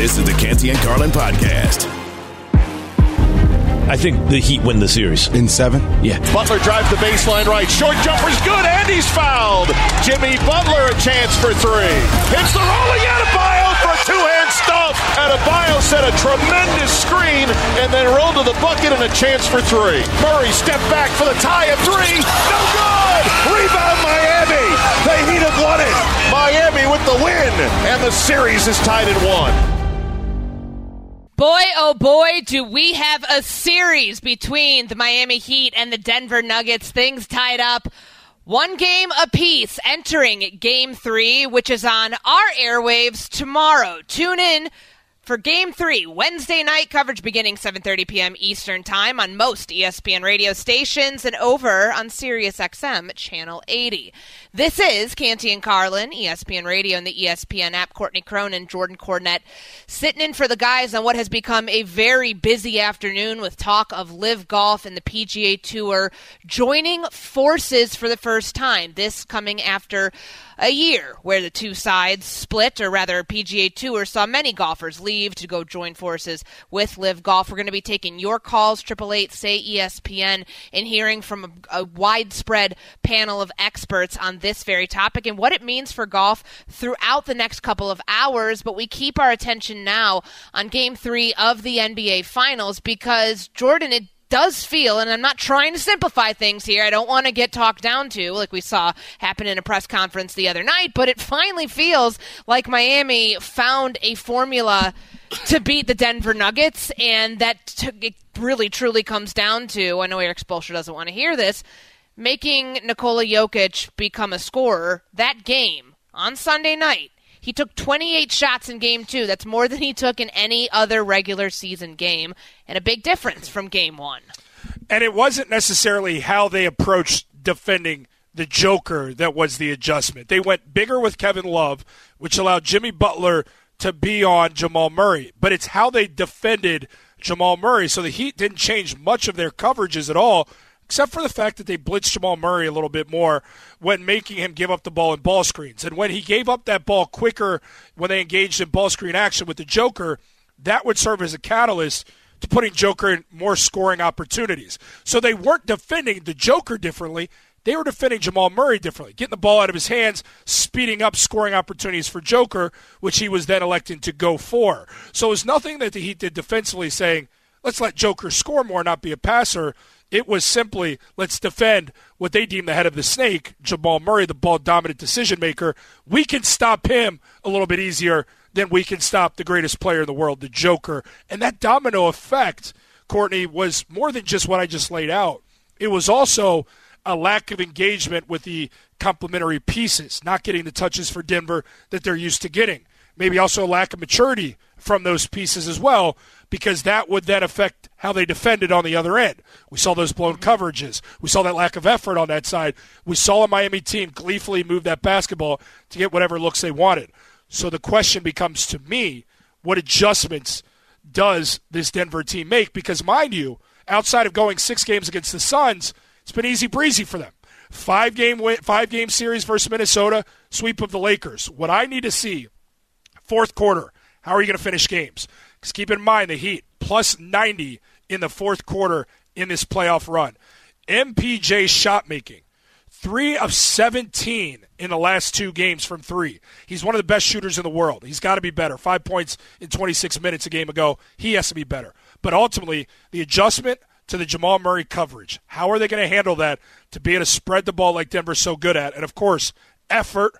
This is the Canty and Carlin podcast. I think the Heat win the series. In seven? Yeah. Butler drives the baseline right. Short jumper's good, and he's fouled. Jimmy Butler a chance for three. Hits the rolling Adebayo for a two-hand stuff. Adebayo set a tremendous screen and then rolled to the bucket and a chance for three. Murray stepped back for the tie of three. No good. Rebound Miami. The Heat have won it. Miami with the win, and the series is tied at one. Boy, oh boy, do we have a series between the Miami Heat and the Denver Nuggets. Things tied up. One game apiece entering game three, which is on our airwaves tomorrow. Tune in for game three wednesday night coverage beginning 7.30 p.m eastern time on most espn radio stations and over on sirius xm channel 80 this is canty and carlin espn radio and the espn app. Courtney cronin jordan Cornette sitting in for the guys on what has become a very busy afternoon with talk of LIV golf and the pga tour joining forces for the first time. This coming after a year where the two sides split, or rather, PGA Tour saw many golfers leave to go join forces with LIV Golf. We're going to be taking your calls, Triple Eight Say ESPN, and hearing from a, a widespread panel of experts on this very topic and what it means for golf throughout the next couple of hours. But we keep our attention now on Game Three of the NBA Finals because Jordan, it does feel, and I'm not trying to simplify things here, I don't want to get talked down to, like we saw happen in a press conference the other night, but it finally feels like Miami found a formula to beat the Denver Nuggets, and that t- it really truly comes down to I know Erik Spoelstra doesn't want to hear this making Nikola Jokic become a scorer that game on Sunday night he took 28 shots in game two. That's more than he took in any other regular season game, and a big difference from game one. And it wasn't necessarily how they approached defending the Joker that was the adjustment. They went bigger with Kevin Love, which allowed Jimmy Butler to be on Jamal Murray. But it's how they defended Jamal Murray. So the Heat didn't change much of their coverages at all except for the fact that they blitzed Jamal Murray a little bit more when making him give up the ball in ball screens. And when he gave up that ball quicker when they engaged in ball screen action with the Joker, that would serve as a catalyst to putting Joker in more scoring opportunities. So they weren't defending the Joker differently. They were defending Jamal Murray differently, getting the ball out of his hands, speeding up scoring opportunities for Joker, which he was then electing to go for. So it was nothing that the Heat did defensively saying, let's let Joker score more, not be a passer. It was simply let's defend what they deem the head of the snake, Jamal Murray, the ball dominant decision maker. We can stop him a little bit easier than we can stop the greatest player in the world, the Joker. And that domino effect, Courtney, was more than just what I just laid out. It was also a lack of engagement with the complementary pieces, not getting the touches for Denver that they're used to getting. Maybe also a lack of maturity from those pieces as well, because that would then affect how they defended on the other end. We saw those blown coverages. We saw that lack of effort on that side. We saw a Miami team gleefully move that basketball to get whatever looks they wanted. So the question becomes to me, what adjustments does this Denver team make? Because mind you, outside of going six games against the Suns, it's been easy breezy for them. Five game win, five game series versus Minnesota, sweep of the Lakers. What I need to see, fourth quarter, how are you going to finish games? Because keep in mind the Heat plus 90 in the fourth quarter in this playoff run. MPJ shot making, three of 17 in the last two games from three. He's one of the best shooters in the world. He's got to be better. Five points in 26 minutes a game ago. He has to be better. But ultimately, the adjustment to the Jamal Murray coverage. How are they going to handle that to be able to spread the ball like Denver's so good at? And of course, effort,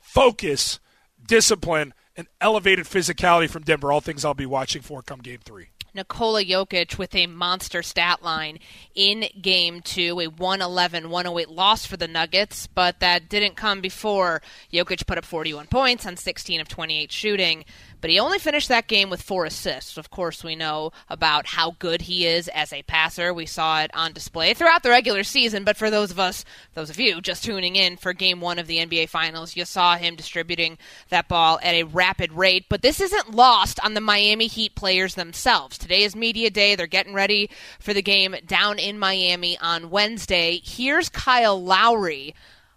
focus, discipline, and elevated physicality from Denver. All things I'll be watching for come game three. Nikola Jokic with a monster stat line in game two, a 111 108 loss for the Nuggets, but that didn't come before Jokic put up 41 points on 16 of 28 shooting but he only finished that game with four assists. Of course, we know about how good he is as a passer. We saw it on display throughout the regular season, but for those of us, those of you just tuning in for game one of the NBA Finals, you saw him distributing that ball at a rapid rate. But this isn't lost on the Miami Heat players themselves. Today is media day. They're getting ready for the game down in Miami on Wednesday. Here's Kyle Lowry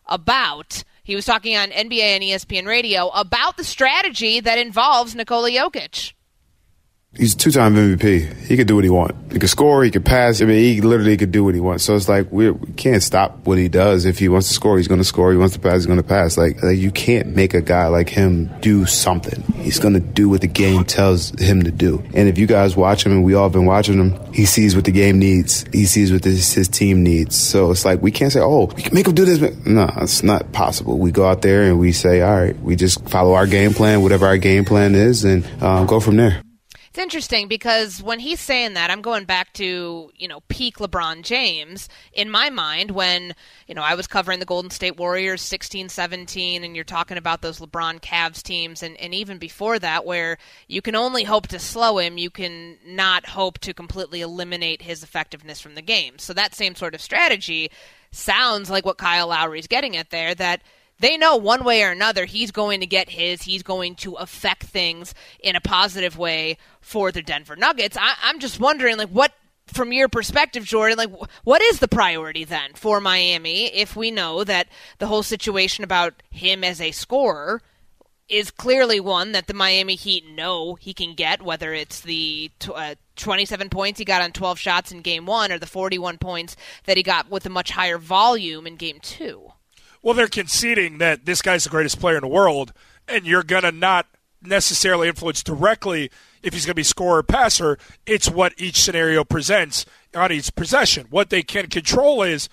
about he was talking on NBA and ESPN radio about the strategy that involves Nikola Jokic. He's two-time MVP. He could do what he wants. He could score. He could pass. I mean, he literally could do what he wants. So it's like we can't stop what he does. If he wants to score, he's going to score. He wants to pass, he's going to pass. Like, like you can't make a guy like him do something. He's going to do what the game tells him to do. And if you guys watch him, and we all been watching him, he sees what the game needs. He sees what this, his team needs. So it's like we can't say, "Oh, we can make him do this." No, it's not possible. We go out there and we say, "All right, we just follow our game plan, whatever our game plan is, and uh, go from there." It's interesting because when he's saying that, I'm going back to, you know, peak LeBron James in my mind when, you know, I was covering the Golden State Warriors 16 17, and you're talking about those LeBron Cavs teams, and, and even before that, where you can only hope to slow him, you can not hope to completely eliminate his effectiveness from the game. So that same sort of strategy sounds like what Kyle Lowry's getting at there that they know one way or another he's going to get his. He's going to affect things in a positive way for the Denver Nuggets. I, I'm just wondering, like, what from your perspective, Jordan, like what is the priority then for Miami if we know that the whole situation about him as a scorer is clearly one that the Miami Heat know he can get, whether it's the uh, 27 points he got on 12 shots in game one or the 41 points that he got with a much higher volume in game two. Well, they're conceding that this guy's the greatest player in the world, and you're going to not necessarily influence directly if he's going to be scorer or passer. It's what each scenario presents on each possession. What they can control is,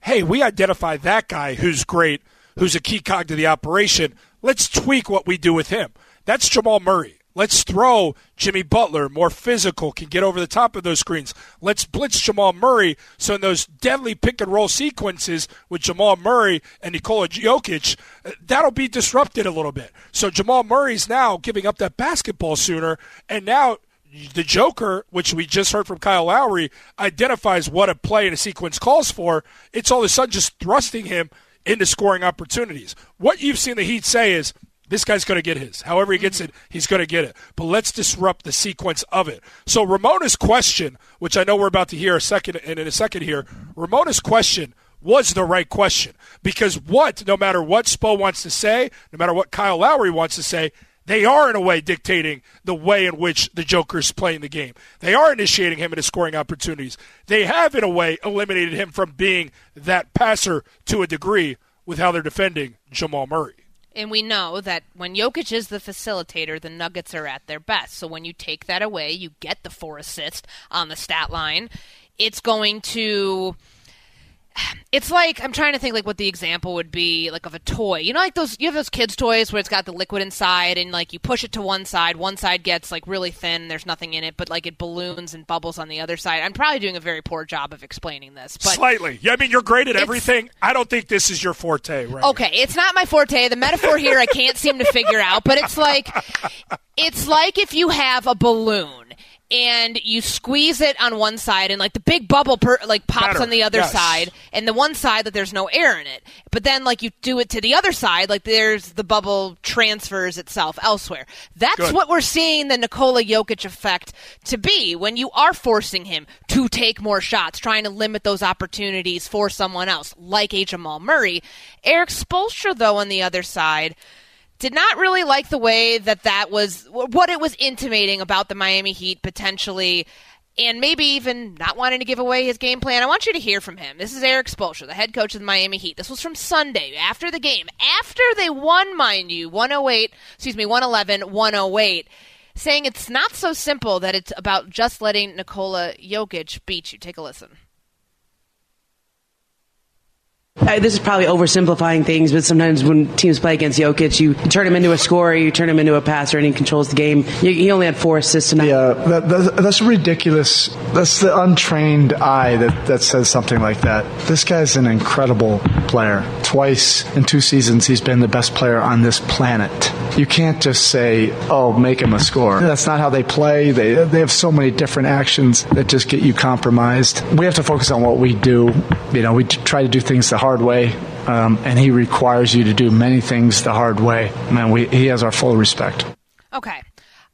hey, we identify that guy who's great, who's a key cog to the operation. Let's tweak what we do with him. That's Jamal Murray. Let's throw Jimmy Butler, more physical, can get over the top of those screens. Let's blitz Jamal Murray. So in those deadly pick and roll sequences with Jamal Murray and Nikola Jokic, uh, that'll be disrupted a little bit. So Jamal Murray's now giving up that basketball sooner, and now the Joker, which we just heard from Kyle Lowry, identifies what a play in a sequence calls for. It's all of a sudden just thrusting him into scoring opportunities. What you've seen the Heat say is this guy's going to get his. However he gets mm-hmm. it, he's going to get it. But let's disrupt the sequence of it. So Ramona's question, which I know we're about to hear a second and in a second here, Ramona's question was the right question because what, no matter what Spo wants to say, no matter what Kyle Lowry wants to say, they are in a way dictating the way in which the Joker's playing the game. They are initiating him into scoring opportunities. They have, in a way, eliminated him from being that passer to a degree with how they're defending Jamal Murray. And we know that when Jokic is the facilitator, the Nuggets are at their best. So when you take that away, you get the four assists on the stat line. It's going to it's like I'm trying to think like what the example would be like of a toy. You know, like those you have those kids' toys where it's got the liquid inside, and like you push it to one side, one side gets like really thin, there's nothing in it, but like it balloons and bubbles on the other side. I'm probably doing a very poor job of explaining this, but slightly. Yeah, I mean you're great at everything. I don't think this is your forte, right? Okay, it's not my forte. The metaphor here I can't seem to figure out, but it's like it's like if you have a balloon and you squeeze it on one side and like the big bubble per, like pops Better. on the other Yes. side and the one side that there's no air in it but then like you do it to the other side like there's the bubble transfers itself elsewhere that's Good. what we're seeing the Nikola Jokic effect to be when you are forcing him to take more shots trying to limit those opportunities for someone else like a Jamal Murray Erik Spoelstra though on the other side did not really like the way that that was what it was intimating about the Miami Heat potentially and maybe even not wanting to give away his game plan. I want you to hear from him. This is Erik Spoelstra, the head coach of the Miami Heat. This was from Sunday after the game, after they won, mind you, 108, excuse me, 111, 108, saying it's not so simple that it's about just letting Nikola Jokic beat you. Take a listen. Uh, this is probably oversimplifying things, but sometimes when teams play against Jokic, you turn him into a scorer, you turn him into a passer, and he controls the game. He he only had four assists tonight. Yeah, that, that's ridiculous. That's the untrained eye that, that says something like that. This guy's an incredible player. Twice in two seasons, he's been the best player on this planet. You can't just say, oh, make him a scorer. That's not how they play. They, they have so many different actions that just get you compromised. We have to focus on what we do. You know, we try to do things the hard way. Um, and he requires you to do many things the hard way. Man, we, he has our full respect. Okay.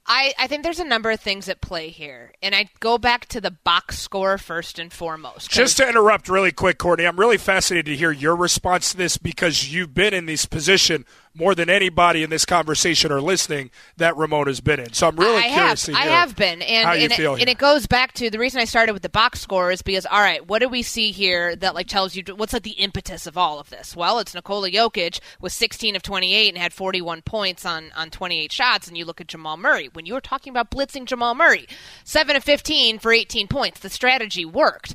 I, I think there's a number of things at play here. And I go back to the box score first and foremost. Just to interrupt really quick, Courtney, I'm really fascinated to hear your response to this because you've been in this position more than anybody in this conversation or listening that Ramona's been in. So I'm really I curious have, I have been, and how you and, feel it, here. and it goes back to the reason I started with the box score is because all right, what do we see here that like tells you what's like the impetus of all of this? Well, it's Nikola Jokic was 16 of 28 and had 41 points on on 28 shots, and you look at Jamal Murray when you were talking about blitzing Jamal Murray, seven of 15 for 18 points. The strategy worked.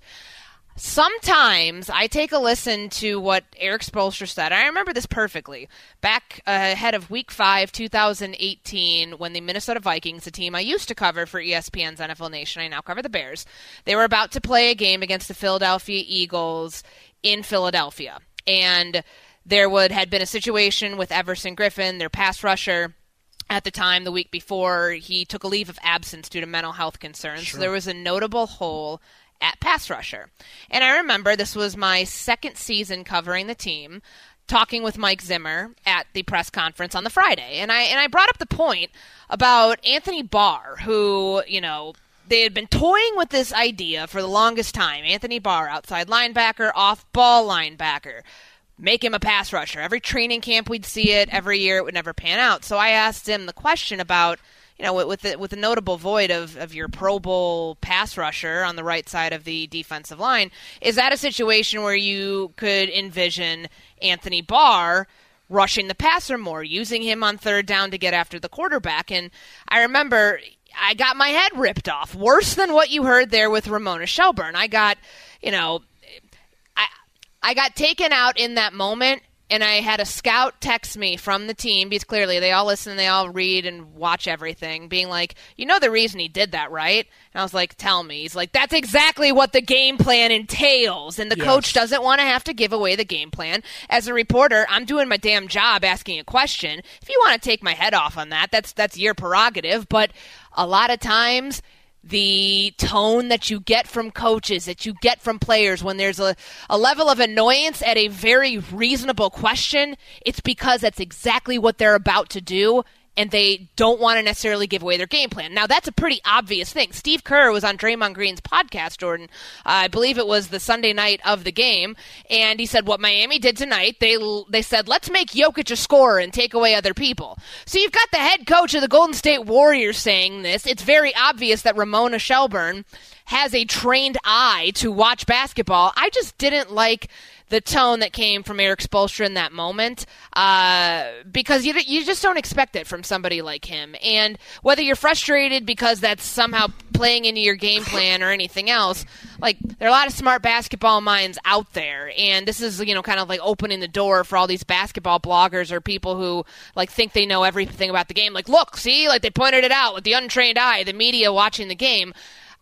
Sometimes I take a listen to what Erik Spoelstra said. I remember this perfectly. Back uh, ahead of Week 5, 2018, when the Minnesota Vikings, a team I used to cover for ESPN's NFL Nation, I now cover the Bears, they were about to play a game against the Philadelphia Eagles in Philadelphia. And there would had been a situation with Everson Griffen, their pass rusher at the time the week before he took a leave of absence due to mental health concerns so there was a notable hole at pass rusher and i remember this was my second season covering the team talking with mike zimmer at the press conference on the friday and i and i brought up the point about anthony barr who you know they had been toying with this idea for the longest time anthony barr outside linebacker off ball linebacker make him a pass rusher. Every training camp we'd see it. Every year it would never pan out. So I asked him the question about, you know, with the, with a notable void of, of your Pro Bowl pass rusher on the right side of the defensive line, is that a situation where you could envision Anthony Barr rushing the passer more, using him on third down to get after the quarterback? And I remember I got my head ripped off, worse than what you heard there with Ramona Shelburne. I got, you know, I I got taken out in that moment and I had a scout text me from the team because clearly they all listen, they all read and watch everything, being like, "You know the reason he did that, right?" And I was like, "Tell me." He's like, "That's exactly what the game plan entails." And the Yes. coach doesn't want to have to give away the game plan. As a reporter, I'm doing my damn job asking a question. If you want to take my head off on that, that's that's your prerogative, but a lot of times the tone that you get from coaches, that you get from players when there's a, a level of annoyance at a very reasonable question, it's because that's exactly what they're about to do. And they don't want to necessarily give away their game plan. Now, that's a pretty obvious thing. Steve Kerr was on Draymond Green's podcast, Jordan. Uh, I believe it was the Sunday night of the game, and he said what Miami did tonight. They they said let's make Jokic a scorer and take away other people. So you've got the head coach of the Golden State Warriors saying this. It's very obvious that Ramona Shelburne has a trained eye to watch basketball. I just didn't like the tone that came from Erik Spoelstra in that moment uh, because you, you just don't expect it from somebody like him. And whether you're frustrated because that's somehow playing into your game plan or anything else, like there are a lot of smart basketball minds out there, and this is you know kind of like opening the door for all these basketball bloggers or people who like think they know everything about the game. Like, look, see, like they pointed it out with the untrained eye, the media watching the game.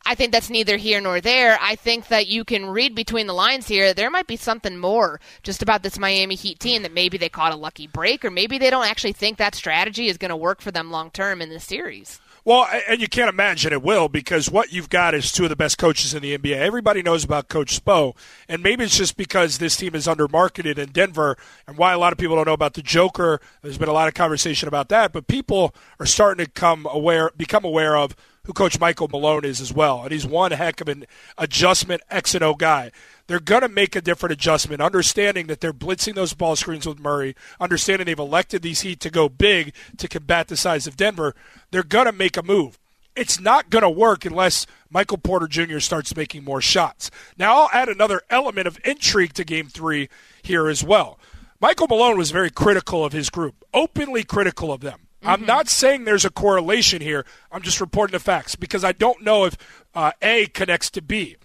I think that's neither here nor there. I think that you can read between the lines here. There might be something more just about this Miami Heat team that maybe they caught a lucky break, or maybe they don't actually think that strategy is going to work for them long term in this series. Well, and you can't imagine it will because what you've got is two of the best coaches in the NBA. Everybody knows about Coach Spo, and maybe it's just because this team is undermarketed in Denver and why a lot of people don't know about the Joker. There's been a lot of conversation about that, but people are starting to come aware, become aware of who Coach Michael Malone is as well, and he's one heck of an adjustment X and O guy. They're going to make a different adjustment, understanding that they're blitzing those ball screens with Murray, understanding they've elected these Heat to go big to combat the size of Denver. They're going to make a move. It's not going to work unless Michael Porter Jr. starts making more shots. Now, I'll add another element of intrigue to game three here as well. Michael Malone was very critical of his group, openly critical of them. I'm not saying there's a correlation here. I'm just reporting the facts because I don't know if uh, A connects to B.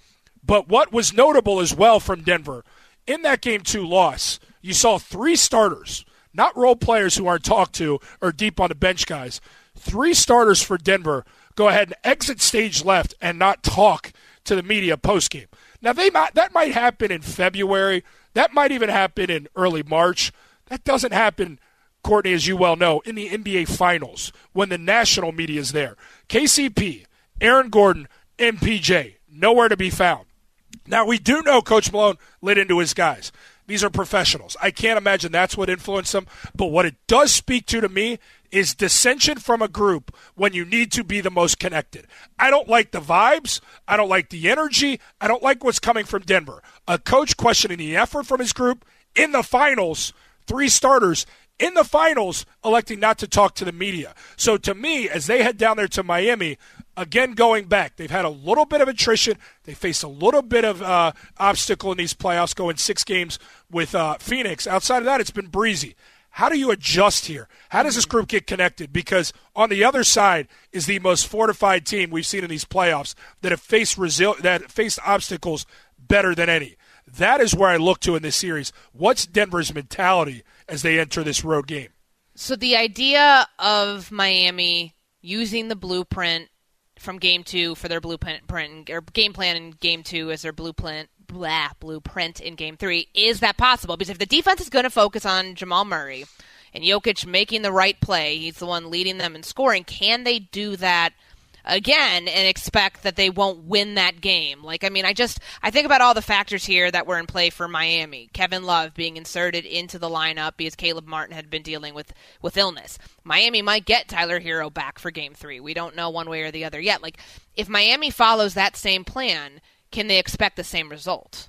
But what was notable as well from Denver in that game two loss, you saw three starters, not role players who aren't talked to or deep on the bench guys. Three starters for Denver go ahead and exit stage left and not talk to the media post game. Now they might that might happen in February. That might even happen in early March. That doesn't happen Courtney, as you well know, in the NBA Finals when the national media is there. KCP, Aaron Gordon, MPJ, nowhere to be found. Now, we do know Coach Malone lit into his guys. These are professionals. I can't imagine that's what influenced them. But what it does speak to to me is dissension from a group when you need to be the most connected. I don't like the vibes. I don't like the energy. I don't like what's coming from Denver. A coach questioning the effort from his group in the finals, three starters in the finals electing not to talk to the media. So to me, as they head down there to Miami, again going back, they've had a little bit of attrition. They faced a little bit of uh, obstacle in these playoffs, going six games with uh, Phoenix. Outside of that, it's been breezy. How do you adjust here? How does this group get connected? Because on the other side is the most fortified team we've seen in these playoffs that have faced that faced obstacles better than any. That is where I look to in this series. What's Denver's mentality as they enter this road game? So the idea of Miami using the blueprint from game two for their blueprint or game plan in game two as their blueprint blah, blueprint in game three is that possible? Because if the defense is going to focus on Jamal Murray and Jokic making the right play, he's the one leading them in scoring. Can they do that? Again and expect that they won't win that game. Like, I mean, I just I think about all the factors here that were in play for Miami. Kevin Love being inserted into the lineup because Caleb Martin had been dealing with with illness. Miami might get Tyler Herro back for Game Three. We don't know one way or the other yet. Like, if Miami follows that same plan, can they expect the same result?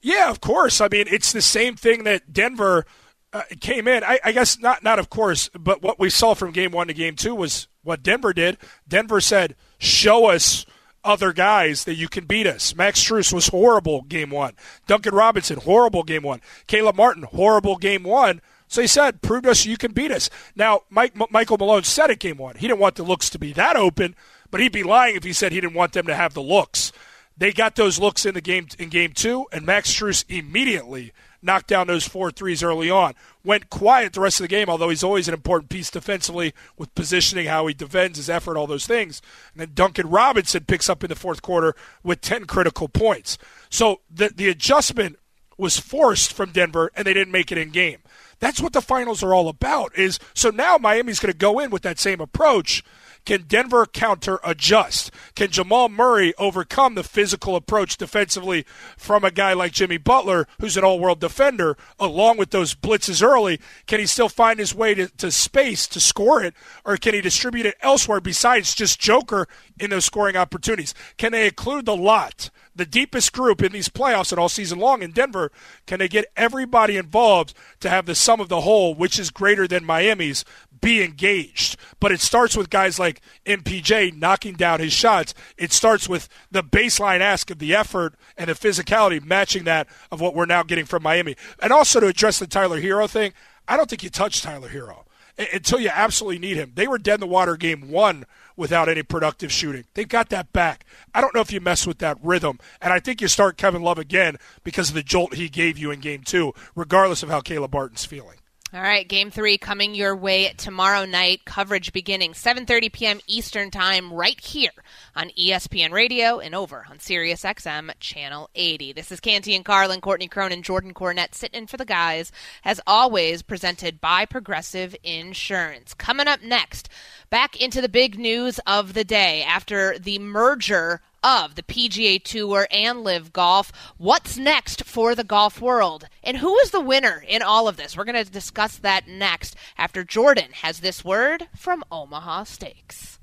Yeah, of course. I mean, it's the same thing that Denver. Uh, came in. I, I, guess not, not of course, but what we saw from game one to game two was what Denver did. Denver said, show us other guys that you can beat us. Max Strus was horrible game one. Duncan Robinson, horrible game one. Caleb Martin, horrible game one. So he said, prove us you can beat us. Now, Mike, M- Michael Malone said it game one. He didn't want the looks to be that open, but he'd be lying if he said he didn't want them to have the looks. They got those looks in the game in game two, and Max Strus immediately – knocked down those four threes early on. Went quiet the rest of the game, although he's always an important piece defensively with positioning, how he defends, his effort, all those things. And then Duncan Robinson picks up in the fourth quarter with 10 critical points. So the, the adjustment was forced from Denver, and they didn't make it in game. That's what the finals are all about. Is so now Miami's going to go in with that same approach can Denver counter adjust? Can Jamal Murray overcome the physical approach defensively from a guy like Jimmy Butler, who's an all world defender, along with those blitzes early? Can he still find his way to, to space to score it, or can he distribute it elsewhere besides just Joker in those scoring opportunities? Can they include the lot? the deepest group in these playoffs and all season long in Denver, can they get everybody involved to have the sum of the whole, which is greater than Miami's, be engaged. But it starts with guys like MPJ knocking down his shots. It starts with the baseline ask of the effort and the physicality matching that of what we're now getting from Miami. And also to address the Tyler Herro thing, I don't think you touch Tyler Herro until you absolutely need him. They were dead in the water game one without any productive shooting. They've got that back. I don't know if you mess with that rhythm. And I think you start Kevin Love again because of the jolt he gave you in game two, regardless of how Caleb Barton's feeling. All right, game three coming your way tomorrow night. Coverage beginning 7:30 p.m. Eastern Time, right here on ESPN Radio and over on Sirius XM Channel 80. This is Canty and Carlin, Courtney Cronin, and Jordan Cornette sitting in for the guys, as always, presented by Progressive Insurance. Coming up next, back into the big news of the day after the merger of the PGA Tour and LIV Golf. What's next for the golf world? And who is the winner in all of this? We're going to discuss that next after Jordan has this word from Omaha Steaks.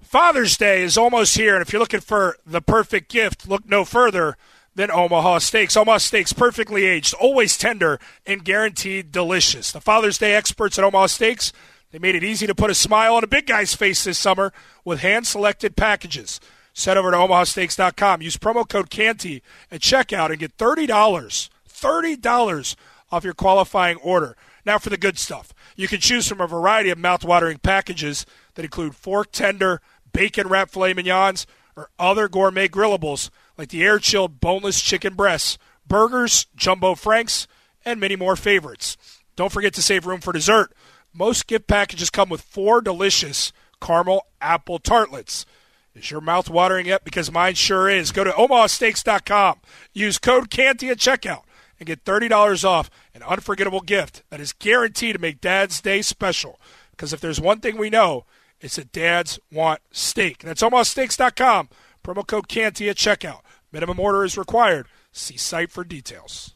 Father's Day is almost here, and if you're looking for the perfect gift, look no further than Omaha Steaks. Omaha Steaks, perfectly aged, always tender, and guaranteed delicious. The Father's Day experts at Omaha Steaks they made it easy to put a smile on a big guy's face this summer with hand selected packages. Head over to omahasteaks.com. Use promo code CANTY at checkout and get $30, $30 off your qualifying order. Now for the good stuff. You can choose from a variety of mouthwatering packages that include fork tender, bacon wrapped filet mignons, or other gourmet grillables like the air chilled boneless chicken breasts, burgers, jumbo franks, and many more favorites. Don't forget to save room for dessert most gift packages come with four delicious caramel apple tartlets. Is your mouth watering yet? Because mine sure is. Go to omahasteaks.com. Use code CANTY at checkout and get $30 off an unforgettable gift that is guaranteed to make Dad's Day special. Because if there's one thing we know, it's that dads want steak. And That's omahasteaks.com. Promo code CANTY at checkout. Minimum order is required. See site for details.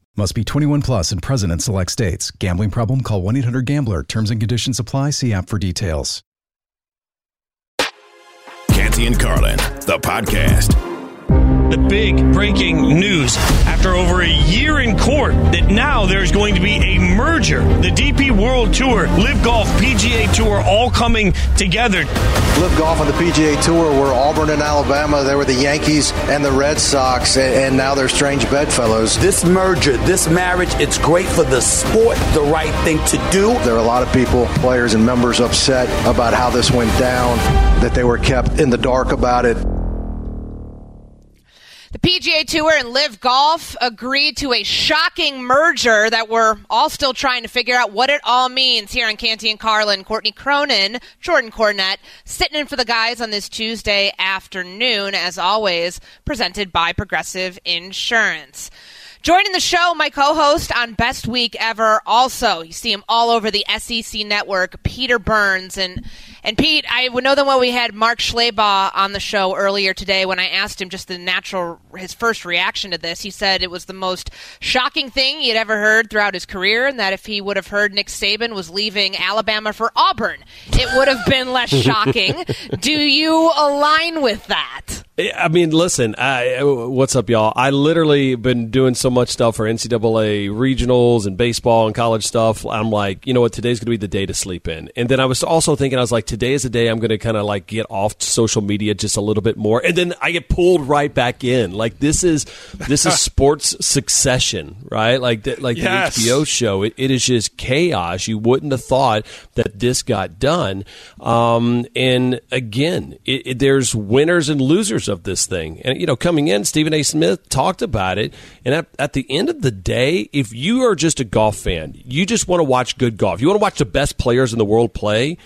Must be 21 plus and present in select states. Gambling problem? Call 1 800 Gambler. Terms and conditions apply. See app for details. Canty and Carlin, the podcast. The big breaking news after over a year in court that now there's going to be a merger. The DP World Tour, LIV Golf, PGA Tour all coming together. LIV Golf on the PGA Tour were Auburn and Alabama. They were the Yankees and the Red Sox, and now they're strange bedfellows. This merger, this marriage, it's great for the sport, the right thing to do. There are a lot of people, players and members, upset about how this went down, that they were kept in the dark about it. PGA Tour and LIV Golf agreed to a shocking merger that we're all still trying to figure out what it all means here on Canty and Carlin. Courtney Cronin, Jordan Cornette, sitting in for the guys on this Tuesday afternoon, as always, presented by Progressive Insurance. Joining the show, my co-host on Best Week Ever. Also, you see him all over the SEC network, Peter Burns. And and Pete, I would know them well. We had Mark Schlabach on the show earlier today. When I asked him just the natural, his first reaction to this, he said it was the most shocking thing he had ever heard throughout his career, and that if he would have heard Nick Saban was leaving Alabama for Auburn, it would have been less shocking. Do you align with that? I mean, listen, I, what's up, y'all? I literally been doing so much stuff for NCAA regionals and baseball and college stuff. I'm like, you know what? Today's going to be the day to sleep in. And then I was also thinking, I was like, today is the day I'm going to kind of like get off social media just a little bit more, and then I get pulled right back in. Like this is this is sports succession, right? Like the, like Yes. the HBO show. It, it is just chaos. You wouldn't have thought that this got done. Um, and again, it, it, there's winners and losers of this thing. And you know, coming in, Stephen A. Smith talked about it. And at, at the end of the day, if you are just a golf fan, you just want to watch good golf. You want to watch the best players in the world play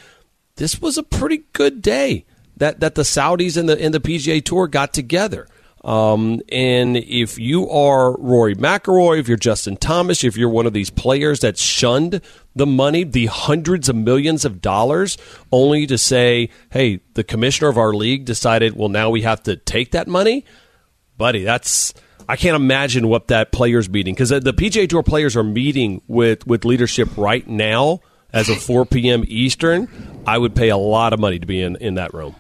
this was a pretty good day that, that the Saudis and the and the PGA Tour got together. Um, and if you are Rory McIlroy, if you're Justin Thomas, if you're one of these players that shunned the money, the hundreds of millions of dollars, only to say, "Hey, the commissioner of our league decided, well, now we have to take that money," buddy, that's I can't imagine what that players meeting because the PGA Tour players are meeting with with leadership right now as of 4 p.m. Eastern. I would pay a lot of money to be in in that room.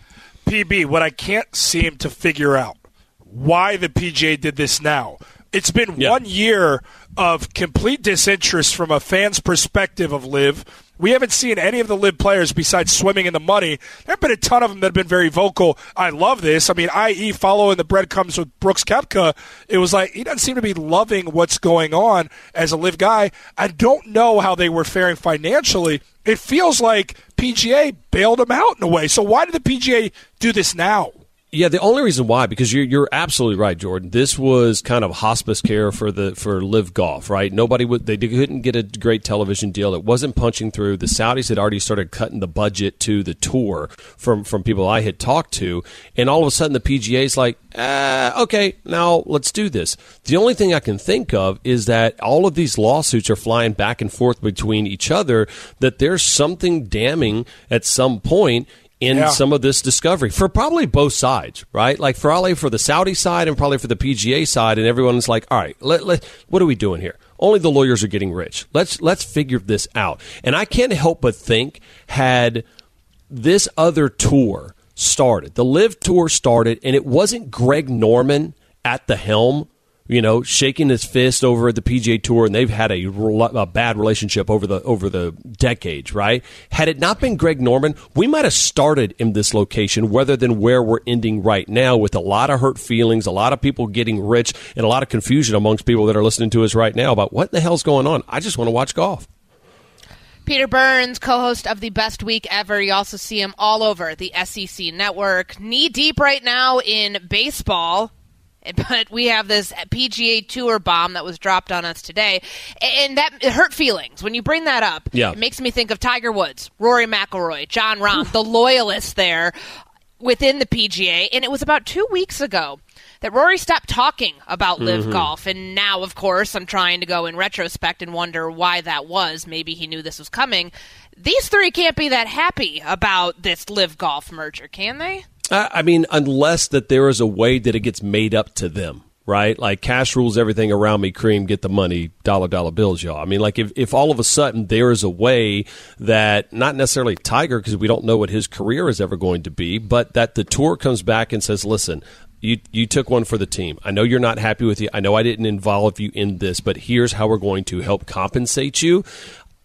PB, what I can't seem to figure out why the PGA did this now. It's been yeah. one year of complete disinterest from a fan's perspective of LIV. We haven't seen any of the LIV players besides swimming in the money. There have been a ton of them that have been very vocal. I love this. I mean, i.e., following the breadcrumbs with Brooks Koepka, it was like he doesn't seem to be loving what's going on as a LIV guy. I don't know how they were faring financially. It feels like PGA bailed them out in a way. So why did the PGA do this now? Yeah, the only reason why because you're you're absolutely right, Jordan. This was kind of hospice care for the for LIV Golf, right? Nobody would they couldn't get a great television deal. It wasn't punching through. The Saudis had already started cutting the budget to the tour from from people I had talked to, and all of a sudden the PGA's like, uh, okay, now let's do this. The only thing I can think of is that all of these lawsuits are flying back and forth between each other. That there's something damning at some point in yeah. some of this discovery for probably both sides, right? Like probably for the Saudi side and probably for the PGA side, and everyone's like, all right, let, let, what are we doing here? Only the lawyers are getting rich. Let's let's figure this out. And I can't help but think had this other tour started, the LIV tour started, and it wasn't Greg Norman at the helm you know, shaking his fist over at the PGA Tour, and they've had a, a, bad relationship over the over the decades, right? Had it not been Greg Norman, we might have started in this location rather than where we're ending right now, with a lot of hurt feelings, a lot of people getting rich, and a lot of confusion amongst people that are listening to us right now about what the hell's going on. I just want to watch golf. Peter Burns, co host of the Best Week Ever. You also see him all over the SEC network. Knee deep right now in baseball. but we have this PGA Tour bomb that was dropped on us today, and that hurt feelings when you bring that up. Yeah. it makes me think of Tiger Woods, Rory McIlroy, Jon Rahm, the loyalists there within the PGA, and it was about two weeks ago that Rory stopped talking about LIV mm-hmm. golf. And now, of course, I'm trying to go in retrospect and wonder why that was. Maybe he knew this was coming. These three can't be that happy about this LIV golf merger, can they? I mean, unless that there is a way that it gets made up to them, right? Like cash rules everything around me, cream, get the money, dollar, dollar bills, y'all. I mean, like if, if all of a sudden there is a way that not necessarily Tiger, because we don't know what his career is ever going to be, but that the tour comes back and says, listen, you you took one for the team. I know you're not happy with you. I know I didn't involve you in this, but here's how we're going to help compensate you.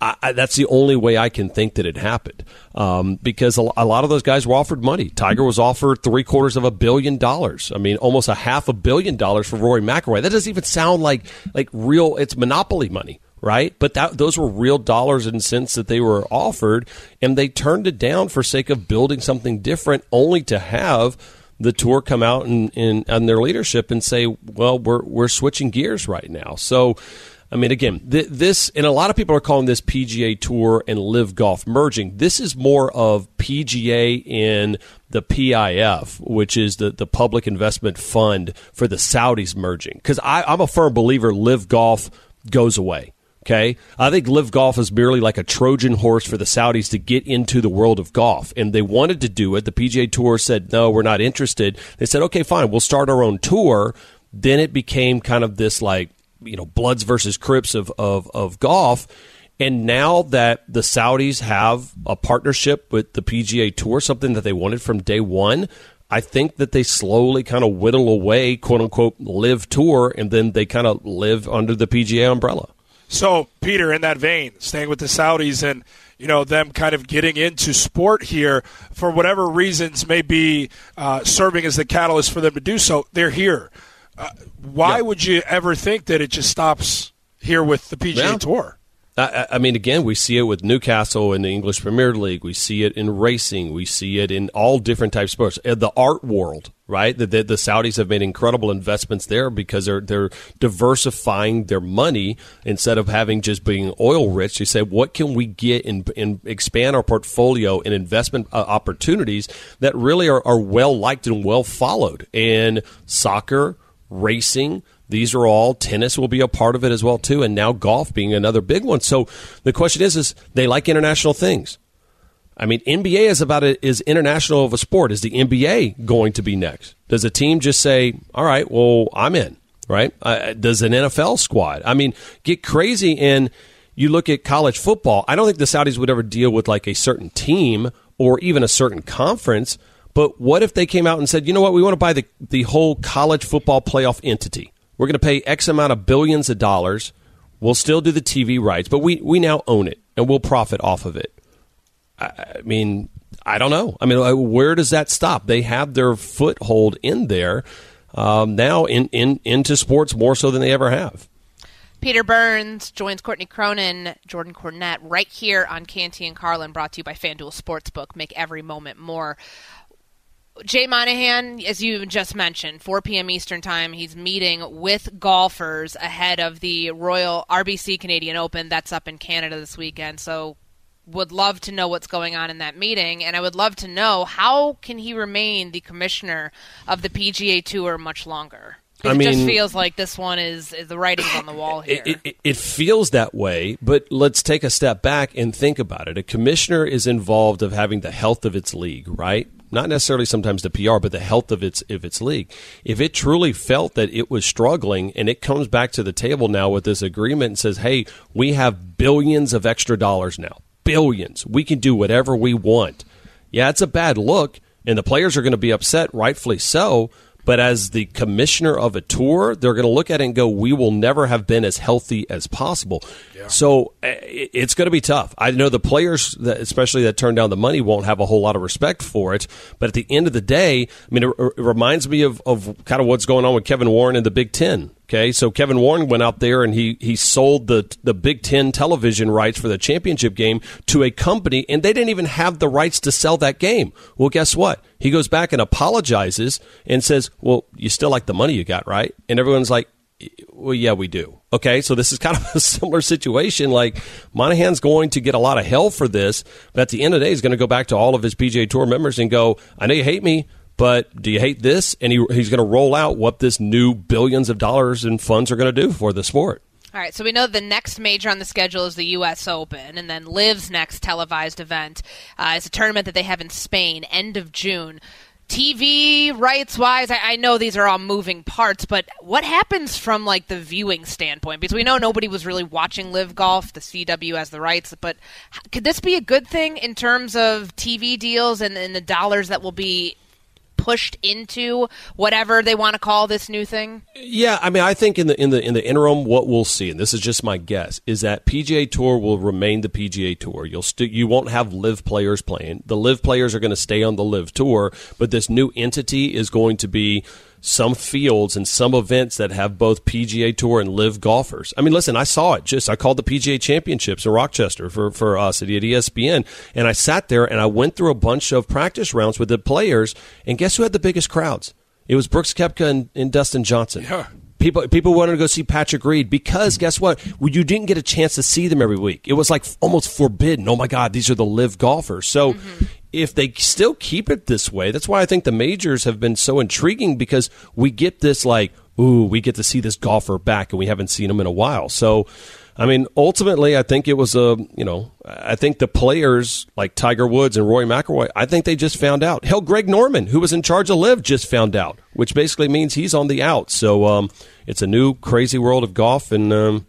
I, I, that's the only way I can think that it happened um, because a, a, lot of those guys were offered money. Tiger was offered three quarters of a billion dollars. I mean, almost a half a billion dollars for Rory McIlroy. That doesn't even sound like like real. It's monopoly money, right? But that, those were real dollars and cents that they were offered, and they turned it down for sake of building something different, only to have the tour come out and in, in, their leadership and say, "Well, we're we're switching gears right now." So I mean, again, th- this, and a lot of people are calling this PGA Tour and LIV Golf merging. This is more of PGA in the PIF, which is the, the public investment fund for the Saudis merging. Because I'm a firm believer LIV Golf goes away. Okay. I think LIV Golf is merely like a Trojan horse for the Saudis to get into the world of golf. And they wanted to do it. The PGA Tour said, no, we're not interested. They said, okay, fine, we'll start our own tour. Then it became kind of this like you know Bloods versus Crips of, of, of golf. And now that the Saudis have a partnership with the PGA Tour, something that they wanted from day one, I think that they slowly kind of whittle away, quote unquote, LIV tour, and then they kind of live under the PGA umbrella. So, Peter, in that vein, staying with the Saudis and you know them kind of getting into sport here for whatever reasons may be uh, serving as the catalyst for them to do so, they're here. Uh, why yep. would you ever think that it just stops here with the PGA yeah. Tour? I, I, mean, again, we see it with Newcastle in the English Premier League. We see it in racing. We see it in all different types of sports. Uh, the art world, right? The, the, the, Saudis have made incredible investments there because they're they're diversifying their money instead of having just being oil rich. They say, what can we get and, and expand our portfolio and investment uh, opportunities that really are, are well liked and well followed? And soccer racing. These are all tennis will be a part of it as well too, and now golf being another big one. So the question is, is they like international things. I mean, NBA is about it is international of a sport. Is the NBA going to be next? Does a team just say, "All right, well, I'm in"? Right? Uh, does an NFL squad? I mean, get crazy and you look at college football. I don't think the Saudis would ever deal with like a certain team or even a certain conference but what if they came out and said, you know what, we want to buy the, the whole college football playoff entity, We're going to pay X amount of billions of dollars. We'll still do the TV rights, but we, we now own it and we'll profit off of it. I, I mean, I don't know. I mean, uh, where does that stop? They have their foothold in there um, now in, in into sports more so than they ever have. Peter Burns joins Courtney Cronin, Jordan Cornette, right here on Canty and Carlin, brought to you by FanDuel Sportsbook. Make every moment more. Jay Monahan, as you just mentioned, 4 p.m. Eastern Time, he's meeting with golfers ahead of the Royal RBC Canadian Open. That's up in Canada this weekend. So, would love to know what's going on in that meeting, and I would love to know how can he remain the commissioner of the PGA Tour much longer. I it mean, just feels like this one is, is the writing's on the wall here. It, it, it, feels that way, but let's take a step back and think about it. A commissioner is involved of having the health of its league, right? Not necessarily sometimes the PR, but the health of its of its league. If it truly felt that it was struggling, and it comes back to the table now with this agreement and says, "Hey, we have billions of extra dollars now, billions. We can do whatever we want." Yeah, it's a bad look, and the players are going to be upset, rightfully so. But as the commissioner of a tour, they're going to look at it and go, we will never have been as healthy as possible. Yeah. So eh, it's going to be tough. I know the players, especially that turn down the money, won't have a whole lot of respect for it. But at the end of the day, I mean, it, it reminds me of, of kind of what's going on with Kevin Warren in the Big Ten. Okay, so Kevin Warren went out there and he he sold the the Big Ten television rights for the championship game to a company, and they didn't even have the rights to sell that game. Well, guess what? He goes back and apologizes and says, "Well, you still like the money you got, right?" And everyone's like, "Well, yeah, we do." Okay, so this is kind of a similar situation. Like Monahan's going to get a lot of hell for this, but at the end of the day, he's going to go back to all of his PGA Tour members and go, "I know you hate me." But do you hate this? And he, he's going to roll out what this new billions of dollars in funds are going to do for the sport. All right, so we know the next major on the schedule is the U.S. Open, and then LIV's next televised event uh, is a tournament that they have in Spain, end of June. TV rights wise, I, I, know these are all moving parts, but what happens from like the viewing standpoint? Because we know nobody was really watching LIV Golf. The CW has the rights, but could this be a good thing in terms of TV deals and, and the dollars that will be pushed into whatever they want to call this new thing? Yeah, I mean, I think in the in the in the interim, what we'll see, and this is just my guess, is that PGA Tour will remain the PGA Tour. You'll st- you won't have LIV players playing. The LIV players are going to stay on the LIV Tour, but this new entity is going to be some fields and some events that have both PGA Tour and LIV golfers. I mean, listen, I saw it. Just I called the PGA Championships in Rochester for for us at ESPN, and I sat there and I went through a bunch of practice rounds with the players, and guess who had the biggest crowds? It was Brooks Koepka and, and Dustin Johnson. Yeah. People people wanted to go see Patrick Reed because guess what? Well, you didn't get a chance to see them every week. It was like almost forbidden. Oh my God, these are the LIV golfers. So mm-hmm if they still keep it this way, that's why I think the majors have been so intriguing because we get this like, ooh, we get to see this golfer back and we haven't seen him in a while. So, I mean, ultimately, I think it was a, you know, I think the players like Tiger Woods and Rory McIlroy, I think they just found out. Hell, Greg Norman, who was in charge of LIV, just found out, which basically means he's on the out. So, um, it's a new crazy world of golf, and um,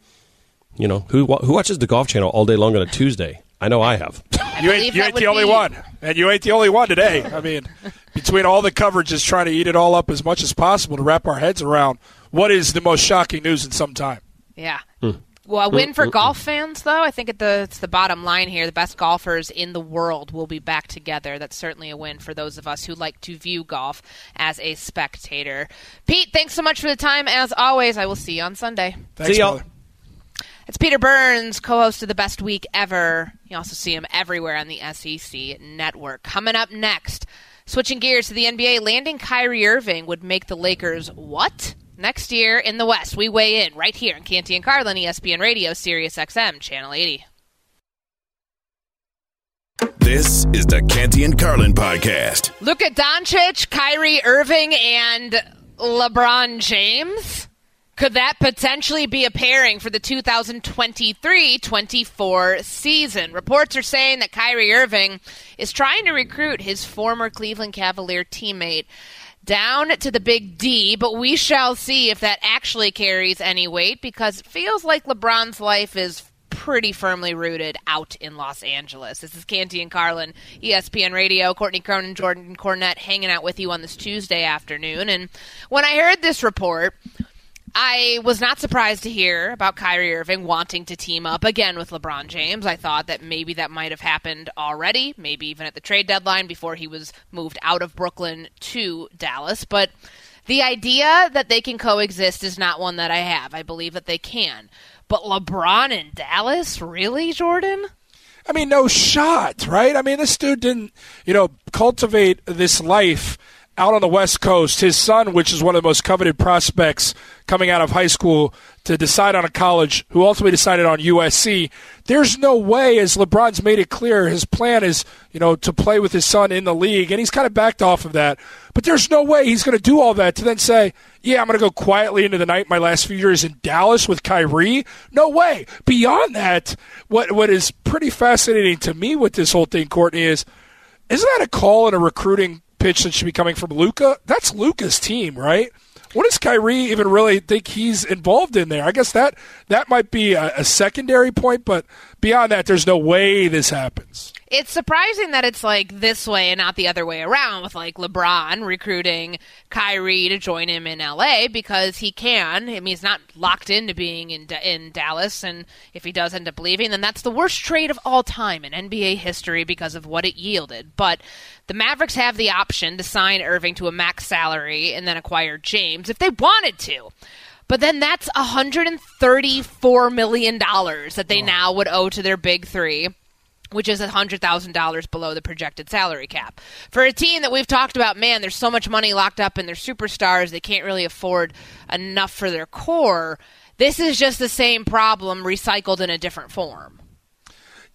you know, who who watches the Golf Channel all day long on a Tuesday? I know I have. I you ain't, you ain't the only be... one, and you ain't the only one today. I mean, between all the coverages, trying to eat it all up as much as possible to wrap our heads around what is the most shocking news in some time. Yeah. Hmm. Well, a win for golf fans, though. I think at the, it's the bottom line here. The best golfers in the world will be back together. That's certainly a win for those of us who like to view golf as a spectator. Pete, thanks so much for the time. As always, I will see you on Sunday. Thanks, see y'all. Brother. It's Peter Burns, co host of The Best Week Ever. You also see him everywhere on the SEC network. Coming up next, switching gears to the NBA, landing Kyrie Irving would make the Lakers what? Next year in the West, we weigh in right here on Canty and Carlin, ESPN Radio, Sirius XM, Channel 80. This is the Canty and Carlin podcast. Look Luka Doncic, Kyrie Irving, and LeBron James. Could that potentially be a pairing for the 2023 24 season? Reports are saying that Kyrie Irving is trying to recruit his former Cleveland Cavalier teammate down to the big D, but we shall see if that actually carries any weight because it feels like LeBron's life is pretty firmly rooted out in Los Angeles. This is Canty and Carlin, ESPN Radio. Courtney Cronin, Jordan Cornette hanging out with you on this Tuesday afternoon. And when I heard this report, I was not surprised to hear about Kyrie Irving wanting to team up again with LeBron James. I thought that maybe that might have happened already, maybe even at the trade deadline before he was moved out of Brooklyn to Dallas. But the idea that they can coexist is not one that I have. I believe that they can. But LeBron in Dallas? Really, Jordan? I mean, no shot, right? I mean, this dude didn't, you know, cultivate this life out on the West Coast. His son, which is one of the most coveted prospects coming out of high school to decide on a college, who ultimately decided on USC. There's no way, as LeBron's made it clear, his plan is, you know, to play with his son in the league, and he's kind of backed off of that. But there's no way he's going to do all that to then say, yeah, I'm going to go quietly into the night my last few years in Dallas with Kyrie. No way. Beyond that, what what is pretty fascinating to me with this whole thing, Courtney, is isn't that a call in a recruiting pitch that should be coming from Luka. That's Luka's team, right? What does Kyrie even really think he's involved in there? I guess that that might be a, a secondary point, but beyond that, there's no way this happens it's surprising that it's like this way and not the other way around with like LeBron recruiting Kyrie to join him in LA because he can. I mean, he's not locked into being in in Dallas, and if he does end up leaving, then that's the worst trade of all time in NBA history because of what it yielded. But the Mavericks have the option to sign Irving to a max salary and then acquire James if they wanted to. But then that's $134 million that they oh. now would owe to their big three which is $100,000 below the projected salary cap. For a team that we've talked about, man, there's so much money locked up in their superstars, they can't really afford enough for their core. This is just the same problem recycled in a different form.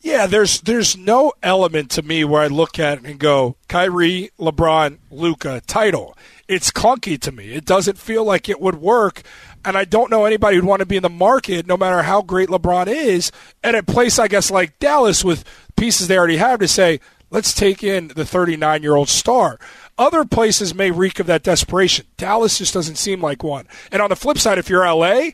Yeah, there's there's no element to me where I look at it and go, Kyrie, LeBron, Luka, title. It's clunky to me. It doesn't feel like it would work and I don't know anybody who'd want to be in the market, no matter how great LeBron is, at a place I guess like Dallas with pieces they already have to say, let's take in the 39 year old star. Other places may reek of that desperation. Dallas just doesn't seem like one. And on the flip side, if you're LA,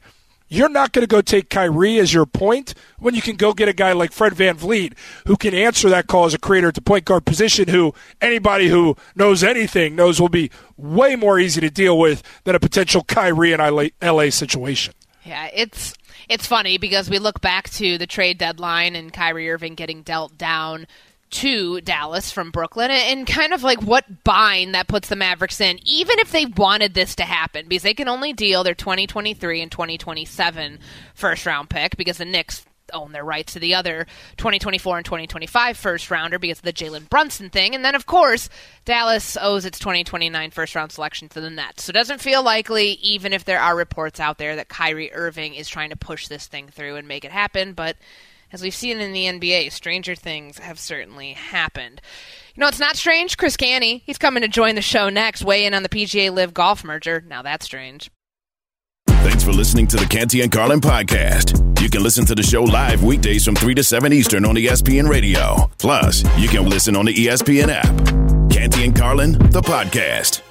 you're not going to go take Kyrie as your point when you can go get a guy like Fred Van VanVleet who can answer that call as a creator at the point guard position, who anybody who knows anything knows will be way more easy to deal with than a potential Kyrie and LA situation. Yeah, it's it's funny because we look back to the trade deadline and Kyrie Irving getting dealt down to Dallas from Brooklyn and kind of like what bind that puts the Mavericks in, even if they wanted this to happen, because they can only deal their 2023 and 2027 first round pick because the Knicks own their rights to the other 2024 and 2025 first rounder because of the Jalen Brunson thing. And then, of course, Dallas owes its 2029 first round selection to the Nets. So it doesn't feel likely, even if there are reports out there that Kyrie Irving is trying to push this thing through and make it happen. But as we've seen in the NBA, stranger things have certainly happened. You know, it's not strange. Chris Canty, he's coming to join the show next, weigh in on the PGA LIV Golf merger. Now that's strange. Thanks for listening to the Canty and Carlin podcast. You can listen to the show live weekdays from 3 to 7 Eastern on ESPN Radio. Plus, you can listen on the ESPN app. Canty and Carlin, the podcast.